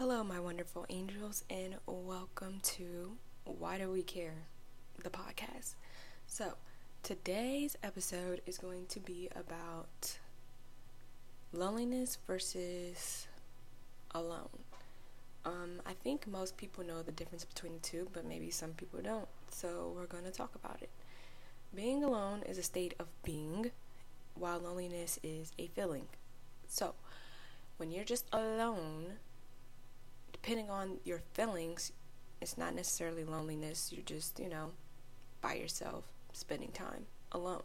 Hello, my wonderful angels, and welcome to Why Do We Care, the podcast. So, today's episode is going to be about loneliness versus alone. Um, I think most people know the difference between the two, but maybe some people don't. So, we're going to talk about it. Being alone is a state of being, while loneliness is a feeling. So, when you're just alone, depending on your feelings, it's not necessarily loneliness. You're just, you know, by yourself, spending time alone.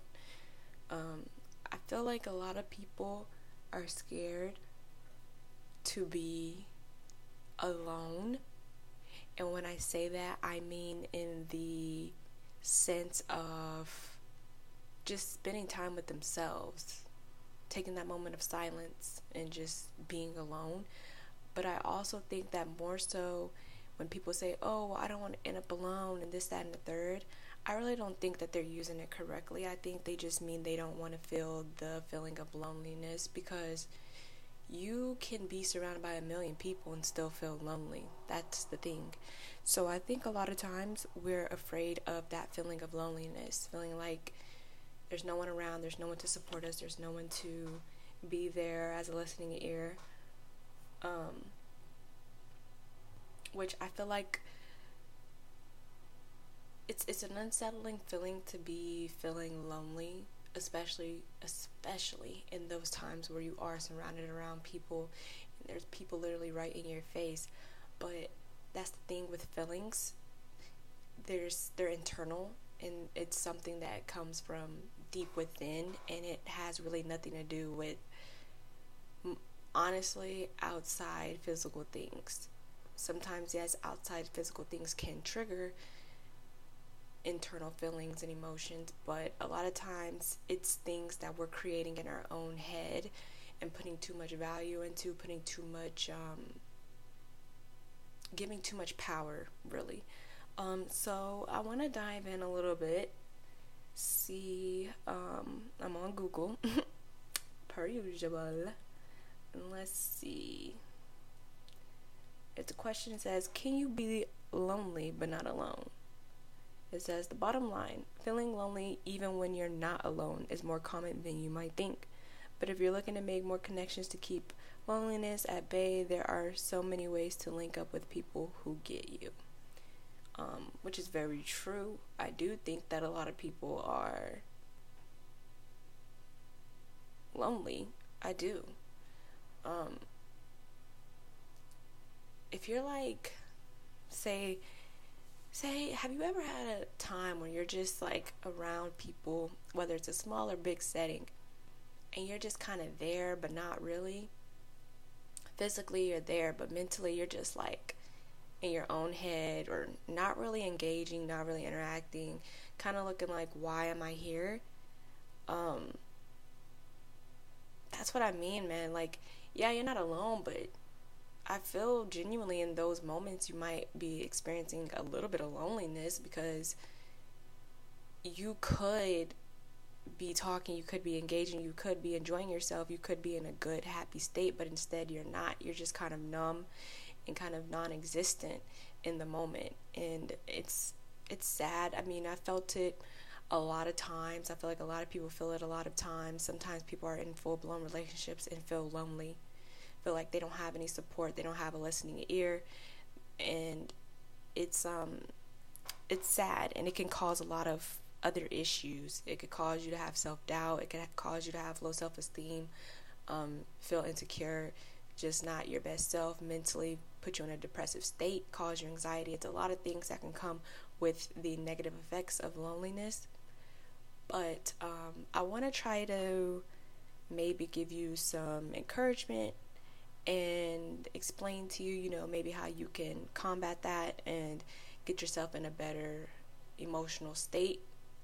Um, I feel like a lot of people are scared to be alone. And when I say that, I mean in the sense of just spending time with themselves, taking that moment of silence and just being alone. But I also think that more so when people say, oh, well, I don't want to end up alone and this, that, and the third, I really don't think that they're using it correctly. I think they just mean they don't want to feel the feeling of loneliness because you can be surrounded by a million people and still feel lonely. That's the thing. So I think a lot of times we're afraid of that feeling of loneliness, feeling like there's no one around, there's no one to support us, there's no one to be there as a listening ear um, which I feel like it's it's an unsettling feeling to be feeling lonely, especially especially in those times where you are surrounded around people and there's people literally right in your face. But that's the thing with feelings. There's they're internal and it's something that comes from deep within and it has really nothing to do with honestly outside physical things. Sometimes, yes, outside physical things can trigger internal feelings and emotions, but a lot of times it's things that we're creating in our own head and putting too much value into, putting too much, um, giving too much power, really. Um, so I want to dive in a little bit. See, um, I'm on Google, per usual let's see. It's a question says, Can you be lonely but not alone? It says, The bottom line feeling lonely even when you're not alone is more common than you might think. But if you're looking to make more connections to keep loneliness at bay, there are so many ways to link up with people who get you. Um, which is very true. I do think that a lot of people are lonely. I do um, if you're like, say, say, have you ever had a time where you're just like around people, whether it's a small or big setting, and you're just kind of there, but not really? Physically, you're there, but mentally, you're just like in your own head or not really engaging, not really interacting, kind of looking like, why am I here? Um, that's what I mean, man. Like, yeah, you're not alone, but I feel genuinely in those moments you might be experiencing a little bit of loneliness because you could be talking, you could be engaging, you could be enjoying yourself, you could be in a good, happy state, but instead you're not. You're just kind of numb and kind of non existent in the moment. And it's it's sad. I mean, I felt it a lot of times. I feel like a lot of people feel it a lot of times. Sometimes people are in full blown relationships and feel lonely, feel like they don't have any support, they don't have a listening ear, and it's um it's sad and it can cause a lot of other issues. It could cause you to have self doubt. It could cause you to have low self esteem, um, feel insecure, just not your best self mentally, put you in a depressive state, cause you anxiety. It's a lot of things that can come with the negative effects of loneliness. But um, I want to try to maybe give you some encouragement and explain to you, you know, maybe how you can combat that and get yourself in a better emotional state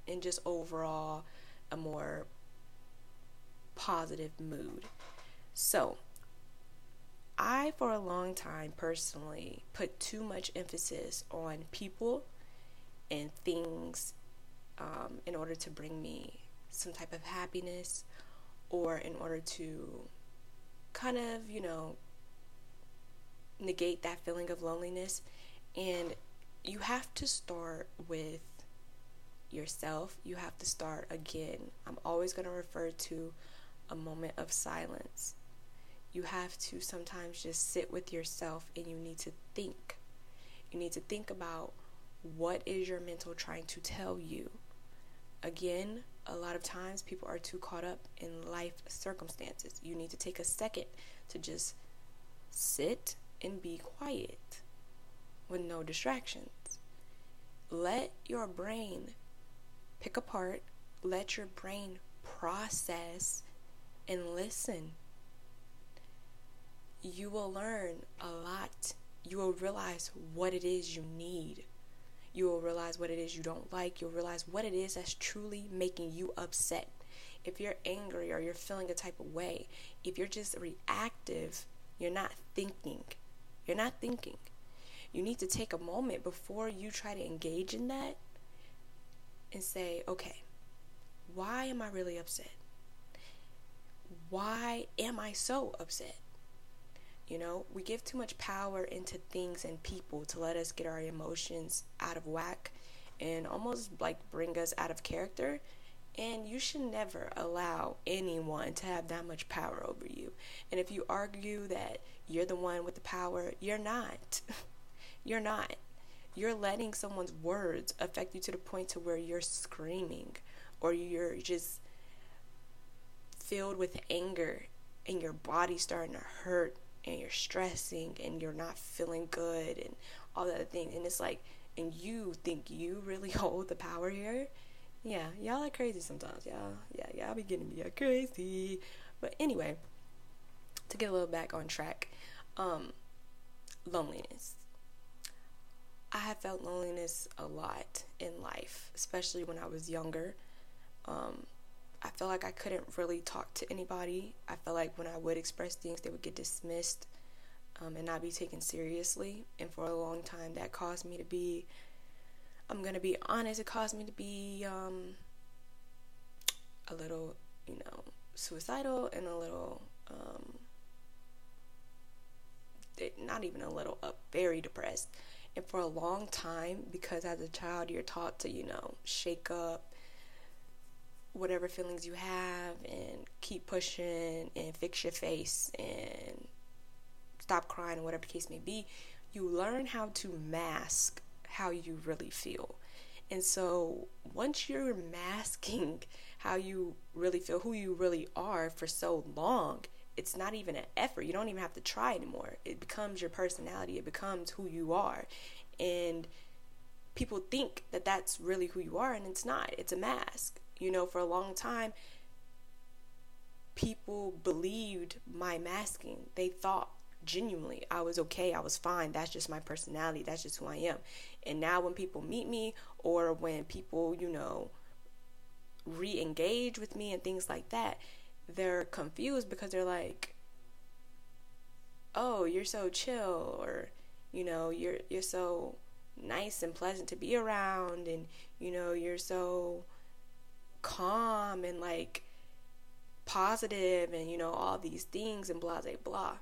and just overall a more positive mood. So, I, for a long time personally, put too much emphasis on people and things um, in order to bring me some type of happiness or in order to kind of, you know, negate that feeling of loneliness. And you have to start with yourself. You have to start again. I'm always going to refer to a moment of silence. You have to sometimes just sit with yourself and you need to think. You need to think about what is your mental trying to tell you. Again, a lot of times people are too caught up in life circumstances. You need to take a second to just sit and be quiet with no distractions. Let your brain pick apart, let your brain process and listen. You will learn a lot. You will realize what it is you need. You will realize what it is you don't like. You'll realize what it is that's truly making you upset. If you're angry or you're feeling a type of way, if you're just reactive, you're not thinking. You're not thinking. You need to take a moment before you try to engage in that and say, okay, why am I really upset? Why am I so upset? You know, we give too much power into things and people to let us get our emotions out of whack and almost like bring us out of character. And you should never allow anyone to have that much power over you. And if you argue that you're the one with the power, you're not. you're not. You're letting someone's words affect you to the point to where you're screaming or you're just filled with anger and your body's starting to hurt and you're stressing and you're not feeling good and all that thing and it's like and you think you really hold the power here? Yeah y'all are crazy sometimes y'all. Yeah y'all be getting me crazy. But anyway to get a little back on track um loneliness. I have felt loneliness a lot in life especially when i was younger. Um I felt like I couldn't really talk to anybody. I felt like when I would express things, they would get dismissed um, and not be taken seriously. And for a long time, that caused me to be, I'm going to be honest, it caused me to be um, a little, you know, suicidal and a little, um, not even a little, uh, very depressed. And for a long time, because as a child, you're taught to, you know, shake up whatever feelings you have and keep pushing and fix your face and stop crying or whatever the case may be, you learn how to mask how you really feel. And so once you're masking how you really feel, who you really are for so long, it's not even an effort. You don't even have to try anymore. It becomes your personality, it becomes who you are. And people think that that's really who you are, and it's not. It's a mask. You know, for a long time, people believed my masking. They thought genuinely I was okay, I was fine. That's just my personality. That's just who I am. And now when people meet me or when people, you know, re engage with me and things like that, they're confused because they're like, oh, you're so chill or, you know, you're you're so nice and pleasant to be around and you know you're so calm and like positive and you know all these things and blah blah blah.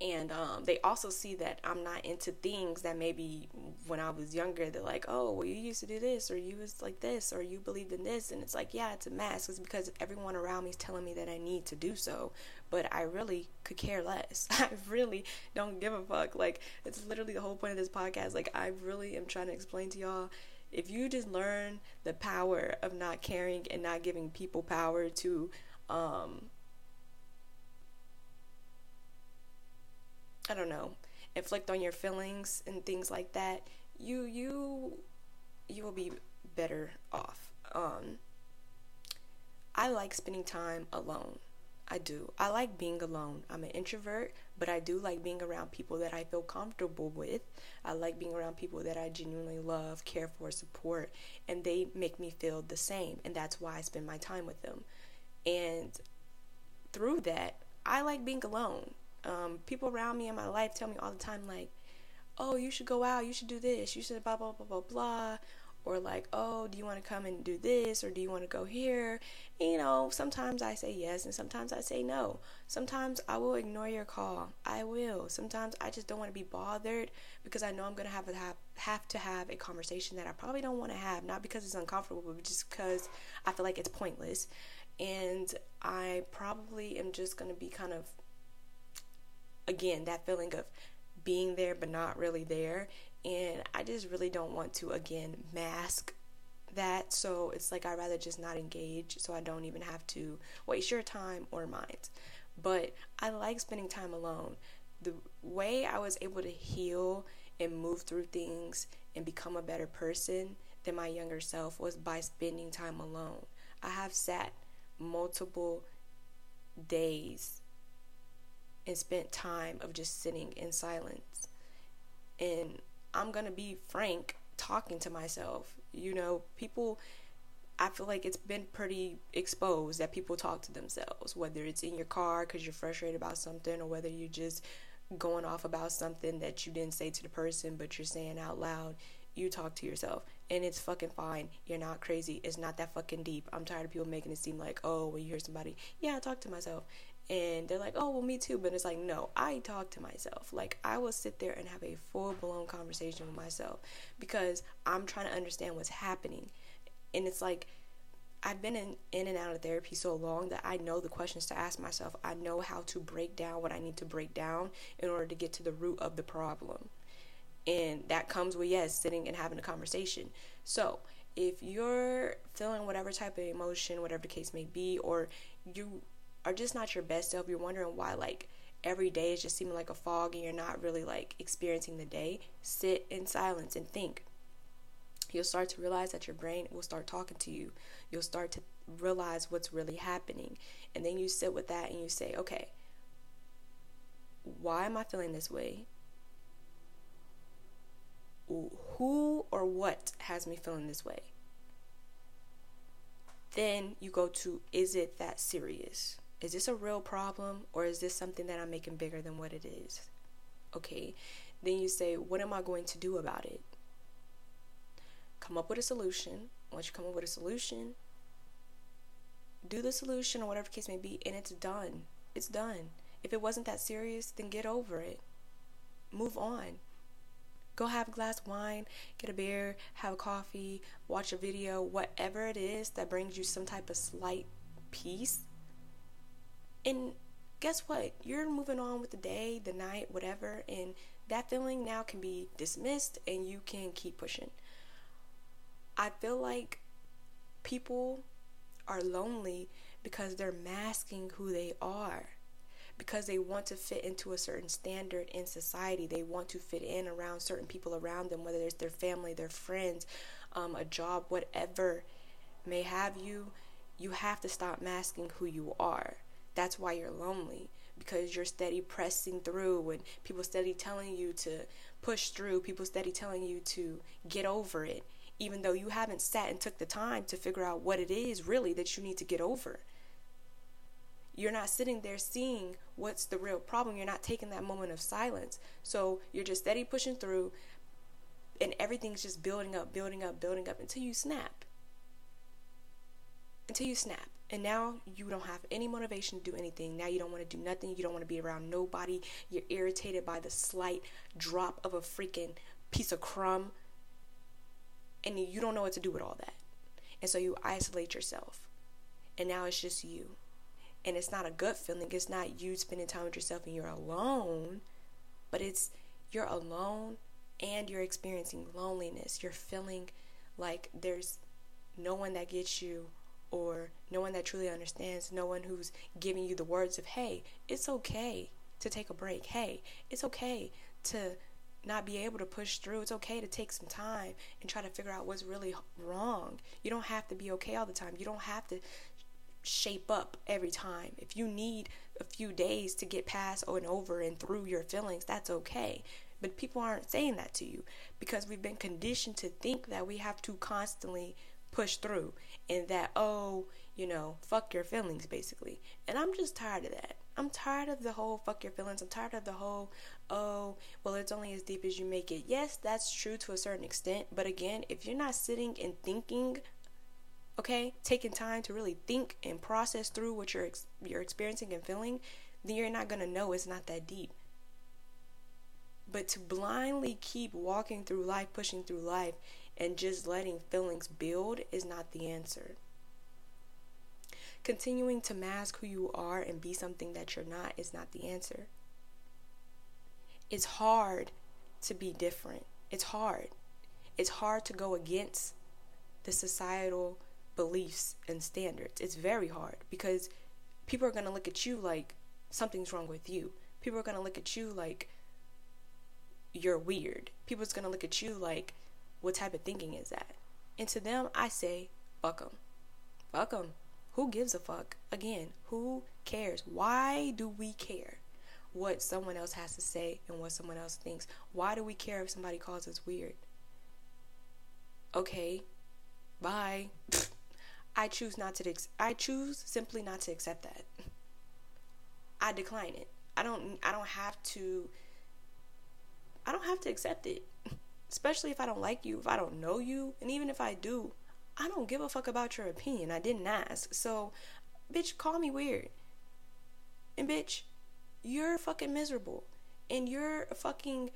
And um, they also see that I'm not into things that maybe when I was younger they're like oh well you used to do this or you was like this or you believed in this. And it's like yeah it's a mask. It's because everyone around me is telling me that I need to do so. But I really could care less. I really don't give a fuck. Like it's literally the whole point of this podcast. Like I really am trying to explain to y'all if you just learn the power of not caring and not giving people power to um I don't know, inflict on your feelings and things like that, you you you will be better off. Um I like spending time alone. I do. I like being alone. I'm an introvert, but I do like being around people that I feel comfortable with. I like being around people that I genuinely love, care for, support, and they make me feel the same. And that's why I spend my time with them. And through that, I like being alone. Um, people around me in my life tell me all the time, like, oh, you should go out, you should do this, you should blah, blah, blah, blah, blah. Or like, oh, do you want to come and do this or do you want to go here? You know, sometimes I say yes and sometimes I say no. Sometimes I will ignore your call. I will. Sometimes I just don't want to be bothered because I know I'm going to have, have have to have a conversation that I probably don't want to have, not because it's uncomfortable, but just because I feel like it's pointless. And I probably am just going to be kind of again, that feeling of being there but not really there and I just really don't want to again mask that. So it's like I'd rather just not engage so I don't even have to waste your time or mine. But I like spending time alone. The way I was able to heal and move through things and become a better person than my younger self was by spending time alone. I have sat multiple days and spent time of just sitting in silence. And I'm going to be frank talking to myself. You know, people, I feel like it's been pretty exposed that people talk to themselves, whether it's in your car because you're frustrated about something or whether you're just going off about something that you didn't say to the person but you're saying out loud. You talk to yourself and it's fucking fine. You're not crazy. It's not that fucking deep. I'm tired of people making it seem like, oh, when you hear somebody, yeah, I talk to myself and they're like, oh, well, me too. But it's like, no, I talk to myself. Like, I will sit there and have a full blown conversation with myself because I'm trying to understand what's happening. And it's like, I've been in, in and out of therapy so long that I know the questions to ask myself. I know how to break down what I need to break down in order to get to the root of the problem. And that comes with, yes, sitting and having a conversation. So, if you're feeling whatever type of emotion, whatever the case may be, or you are just not your best self, you're wondering why like every day is just seeming like a fog and you're not really like experiencing the day, sit in silence and think. You'll start to realize that your brain will start talking to you. You'll start to realize what's really happening. And then you sit with that and you say, okay, why am I feeling this way? Who or what has me feeling this way? Then you go to, is it that serious? Is this a real problem or is this something that I'm making bigger than what it is? Okay. Then you say, what am I going to do about it? Come up with a solution. Once you come up with a solution, do the solution or whatever case may be, and it's done. It's done. If it wasn't that serious, then get over it. Move on. Go have a glass of wine, get a beer, have a coffee, watch a video, whatever it is that brings you some type of slight peace and guess what? You're moving on with the day, the night, whatever, and that feeling now can be dismissed and you can keep pushing. I feel like people are lonely because they're masking who they are. Because they want to fit into a certain standard in society. They want to fit in around certain people around them, whether it's their family, their friends, um, a job, whatever may have you. You have to stop masking who you are that's why you're lonely because you're steady pressing through and people steady telling you to push through, people steady telling you to get over it, even though you haven't sat and took the time to figure out what it is really that you need to get over. You're not sitting there seeing what's the real problem. You're not taking that moment of silence. So you're just steady pushing through, and everything's just building up, building up, building up until you snap. Until you snap. And now you don't have any motivation to do anything. Now you don't want to do nothing. You don't want to be around nobody. You're irritated by the slight drop of a freaking piece of crumb. And you don't know what to do with all that. And so you isolate yourself. And now it's just you. And it's not a good feeling. It's not you spending time with yourself and you're alone. But it's you're alone and you're experiencing loneliness. You're feeling like there's no one that gets you or no one that truly understands, no one who's giving you the words of, hey, it's okay to take a break. Hey, it's okay to not be able to push through. It's okay to take some time and try to figure out what's really wrong. You don't have to be okay all the time. You don't have to shape up every time. If you need a few days to get past and over and through your feelings, that's okay. But people aren't saying that to you because we've been conditioned to think that we have to constantly push through and that oh you know fuck your feelings basically and i'm just tired of that I'm tired of the whole fuck your feelings. I'm tired of the whole, oh, well, it's only as deep as you make it. Yes, that's true to a certain extent. But again, if you're not sitting and thinking, okay, taking time to really think and process through what you're, ex- you're experiencing and feeling, then you're not going to know it's not that deep. But to blindly keep walking through life, pushing through life, and just letting feelings build is not the answer. Continuing to mask who you are and be something that you're not is not the answer. It's hard to be different. It's hard. It's hard to go against the societal beliefs and standards. It's very hard because people are going to look at you like something's wrong with you. People are going to look at you like you're weird. People's going to look at you like, what type of thinking is that? And to them, I say, fuck them. Fuck them. Who gives a fuck? Again, who cares? Why do we care what someone else has to say and what someone else thinks? Why do we care if somebody calls us weird? Okay, bye. I choose not to. I choose simply not to accept that. I decline it. I don't. I don't have to. I don't have to accept it. Especially if I don't like you, if I don't know you, and even if I do, I don't give a fuck about your opinion. I didn't ask. So, bitch, call me weird. And bitch, you're fucking miserable. And you're a fucking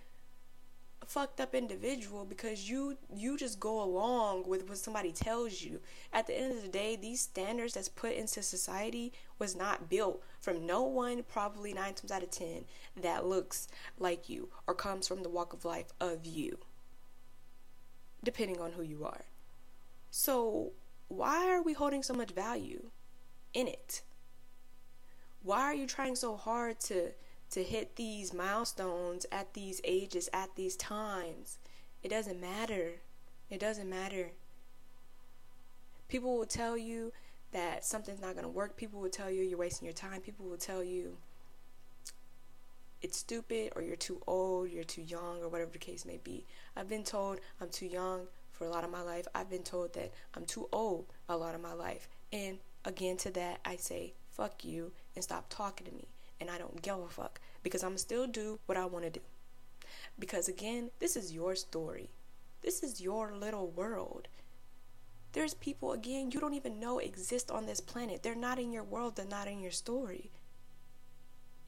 fucked up individual because you you just go along with what somebody tells you. At the end of the day, these standards that's put into society was not built from no one probably 9 times out of 10 that looks like you or comes from the walk of life of you. Depending on who you are. So, why are we holding so much value in it? Why are you trying so hard to to hit these milestones at these ages, at these times? It doesn't matter. It doesn't matter. People will tell you that something's not going to work. People will tell you you're wasting your time. People will tell you it's stupid or you're too old, you're too young, or whatever the case may be. I've been told I'm too young, for a lot of my life. I've been told that I'm too old a lot of my life. And again, to that, I say, fuck you and stop talking to me. And I don't give a fuck because I'm still do what I want to do. Because again, this is your story. This is your little world. There's people, again, you don't even know exist on this planet. They're not in your world, they're not in your story.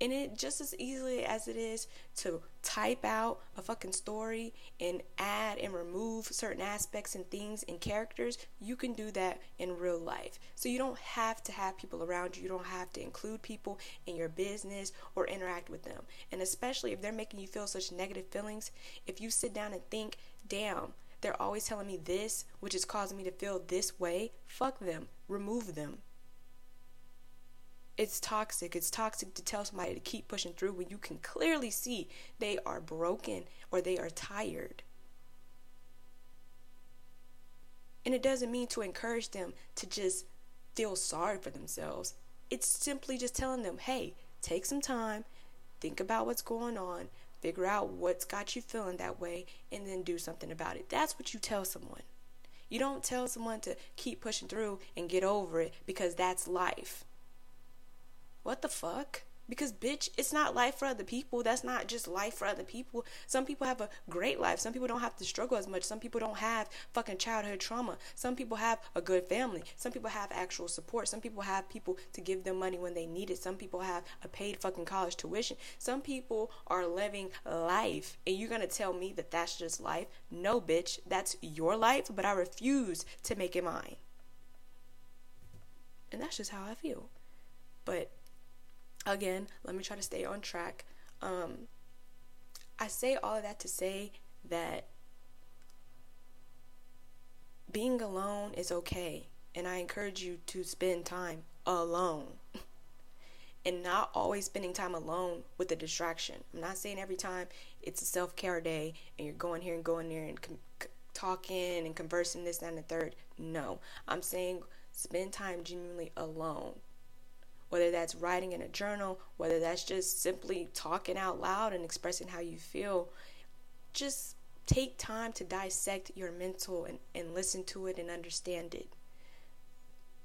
And it just as easily as it is to type out a fucking story and add and remove certain aspects and things and characters, you can do that in real life. So you don't have to have people around you. You don't have to include people in your business or interact with them. And especially if they're making you feel such negative feelings, if you sit down and think, damn, they're always telling me this, which is causing me to feel this way, fuck them, remove them it's toxic. It's toxic to tell somebody to keep pushing through when you can clearly see they are broken or they are tired. And it doesn't mean to encourage them to just feel sorry for themselves. It's simply just telling them, hey, take some time, think about what's going on, figure out what's got you feeling that way, and then do something about it. That's what you tell someone. You don't tell someone to keep pushing through and get over it because that's life. What the fuck? Because, bitch, it's not life for other people. That's not just life for other people. Some people have a great life. Some people don't have to struggle as much. Some people don't have fucking childhood trauma. Some people have a good family. Some people have actual support. Some people have people to give them money when they need it. Some people have a paid fucking college tuition. Some people are living life. And you're going to tell me that that's just life? No, bitch. That's your life, but I refuse to make it mine. And that's just how I feel. But again, let me try to stay on track. Um, I say all of that to say that being alone is okay. And I encourage you to spend time alone. and not always spending time alone with a distraction. I'm not saying every time it's a self care day and you're going here and going there and com- c- talking and conversing this, that, and the third. No. I'm saying spend time genuinely alone whether that's writing in a journal, whether that's just simply talking out loud and expressing how you feel, just take time to dissect your mental and, and listen to it and understand it.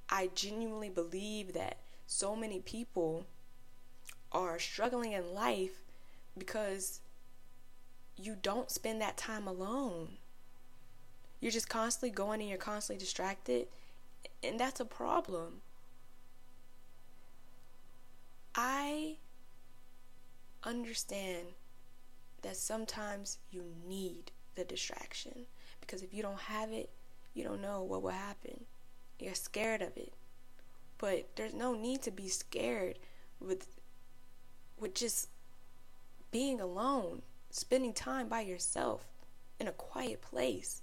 I genuinely believe that so many people are struggling in life because you don't spend that time alone. You're just constantly going and you're constantly distracted, and that's a problem. I understand that sometimes you need the distraction because if you don't have it, you don't know what will happen. You're scared of it. But there's no need to be scared with with just being alone, spending time by yourself in a quiet place.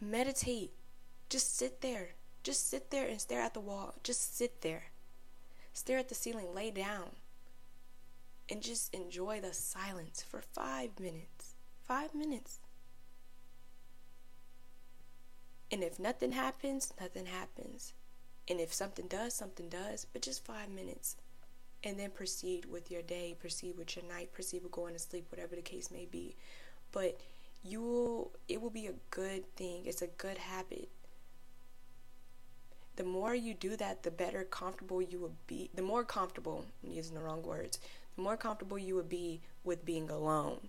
Meditate. Just sit there. Just sit there and stare at the wall. Just sit there. Stare at the ceiling. Lay down. And just enjoy the silence for five minutes. Five minutes. And if nothing happens, nothing happens. And if something does, something does. But just five minutes. And then proceed with your day, proceed with your night, proceed with going to sleep, whatever the case may be. But you will, it will be a good thing. It's a good habit. The more you do that, the better comfortable you will be. The more comfortable, I'm using the wrong words, the more comfortable you will be with being alone.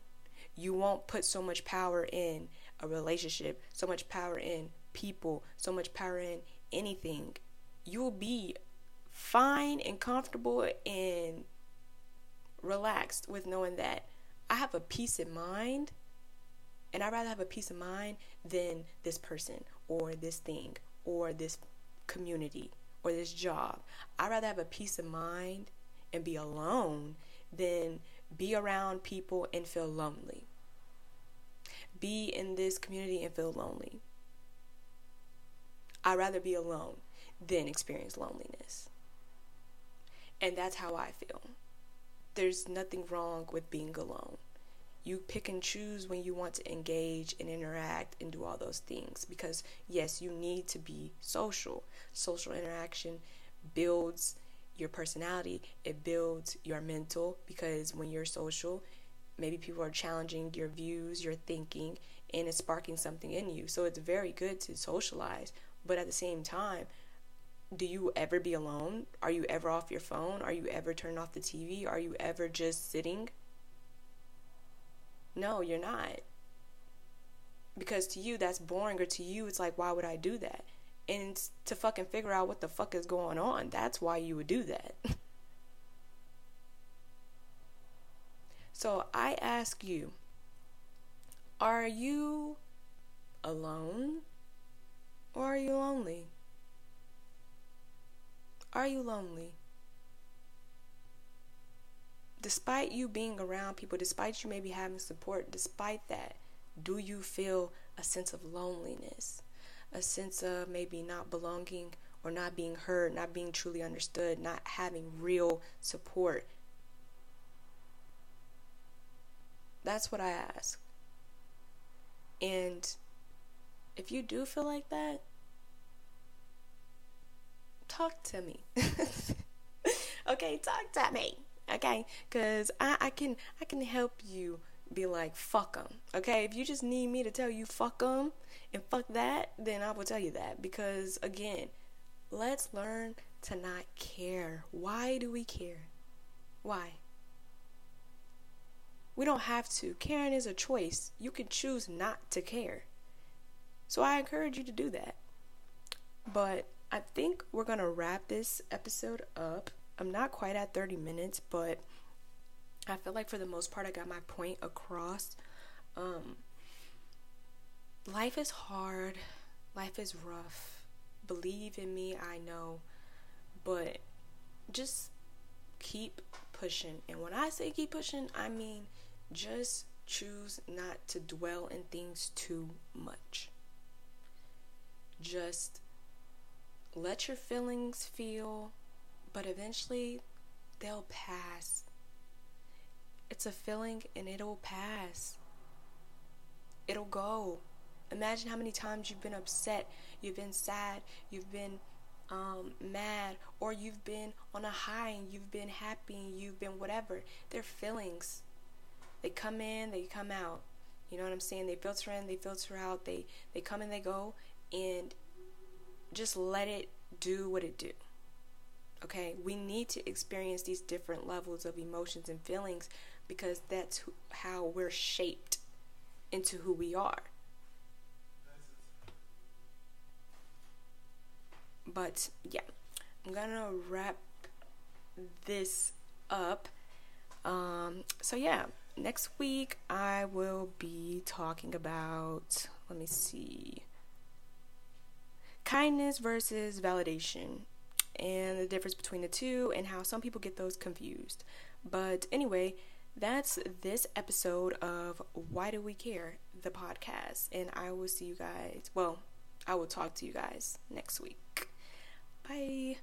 You won't put so much power in a relationship, so much power in people, so much power in anything, you will be fine and comfortable and relaxed with knowing that I have a peace of mind and I'd rather have a peace of mind than this person or this thing or this community or this job. I'd rather have a peace of mind and be alone than be around people and feel lonely. Be in this community and feel lonely. I'd rather be alone than experience loneliness. And that's how I feel. There's nothing wrong with being alone. You pick and choose when you want to engage and interact and do all those things because, yes, you need to be social. Social interaction builds your personality, it builds your mental because when you're social, maybe people are challenging your views, your thinking, and it's sparking something in you. So it's very good to socialize but at the same time, do you ever be alone? Are you ever off your phone? Are you ever turning off the TV? Are you ever just sitting? No, you're not. Because to you, that's boring, or to you, it's like, why would I do that? And to fucking figure out what the fuck is going on, that's why you would do that. so I ask you, are you alone? Or are you lonely? Are you lonely? Despite you being around people, despite you maybe having support, despite that, do you feel a sense of loneliness? A sense of maybe not belonging or not being heard, not being truly understood, not having real support? That's what I ask. And if you do feel like that, talk to me. okay, talk to me. Okay, because I, I can I can help you be like fuck them. Okay, if you just need me to tell you fuck them and fuck that, then I will tell you that because again, let's learn to not care. Why do we care? Why? We don't have to. Caring is a choice. You can choose not to care. So I encourage you to do that. But I think we're going to wrap this episode up. I'm not quite at 30 minutes, but I feel like for the most part I got my point across. Um life is hard. Life is rough. Believe in me, I know. But just keep pushing. And when I say keep pushing, I mean just choose not to dwell in things too much just let your feelings feel, but eventually they'll pass. It's a feeling and it'll pass. It'll go. Imagine how many times you've been upset, you've been sad, you've been um, mad, or you've been on a high and you've been happy and you've been whatever. They're feelings. They come in, they come out. You know what I'm saying? They filter in, they filter out. They they come and they go, and just let it do what it do. Okay, we need to experience these different levels of emotions and feelings because that's how we're shaped into who we are. But yeah, I'm gonna wrap this up. Um, so yeah, next week I will be talking about, let me see, kindness versus validation and the difference between the two and how some people get those confused. But anyway, that's this episode of Why Do We Care, the podcast. And I will see you guys, well, I will talk to you guys next week. Bye.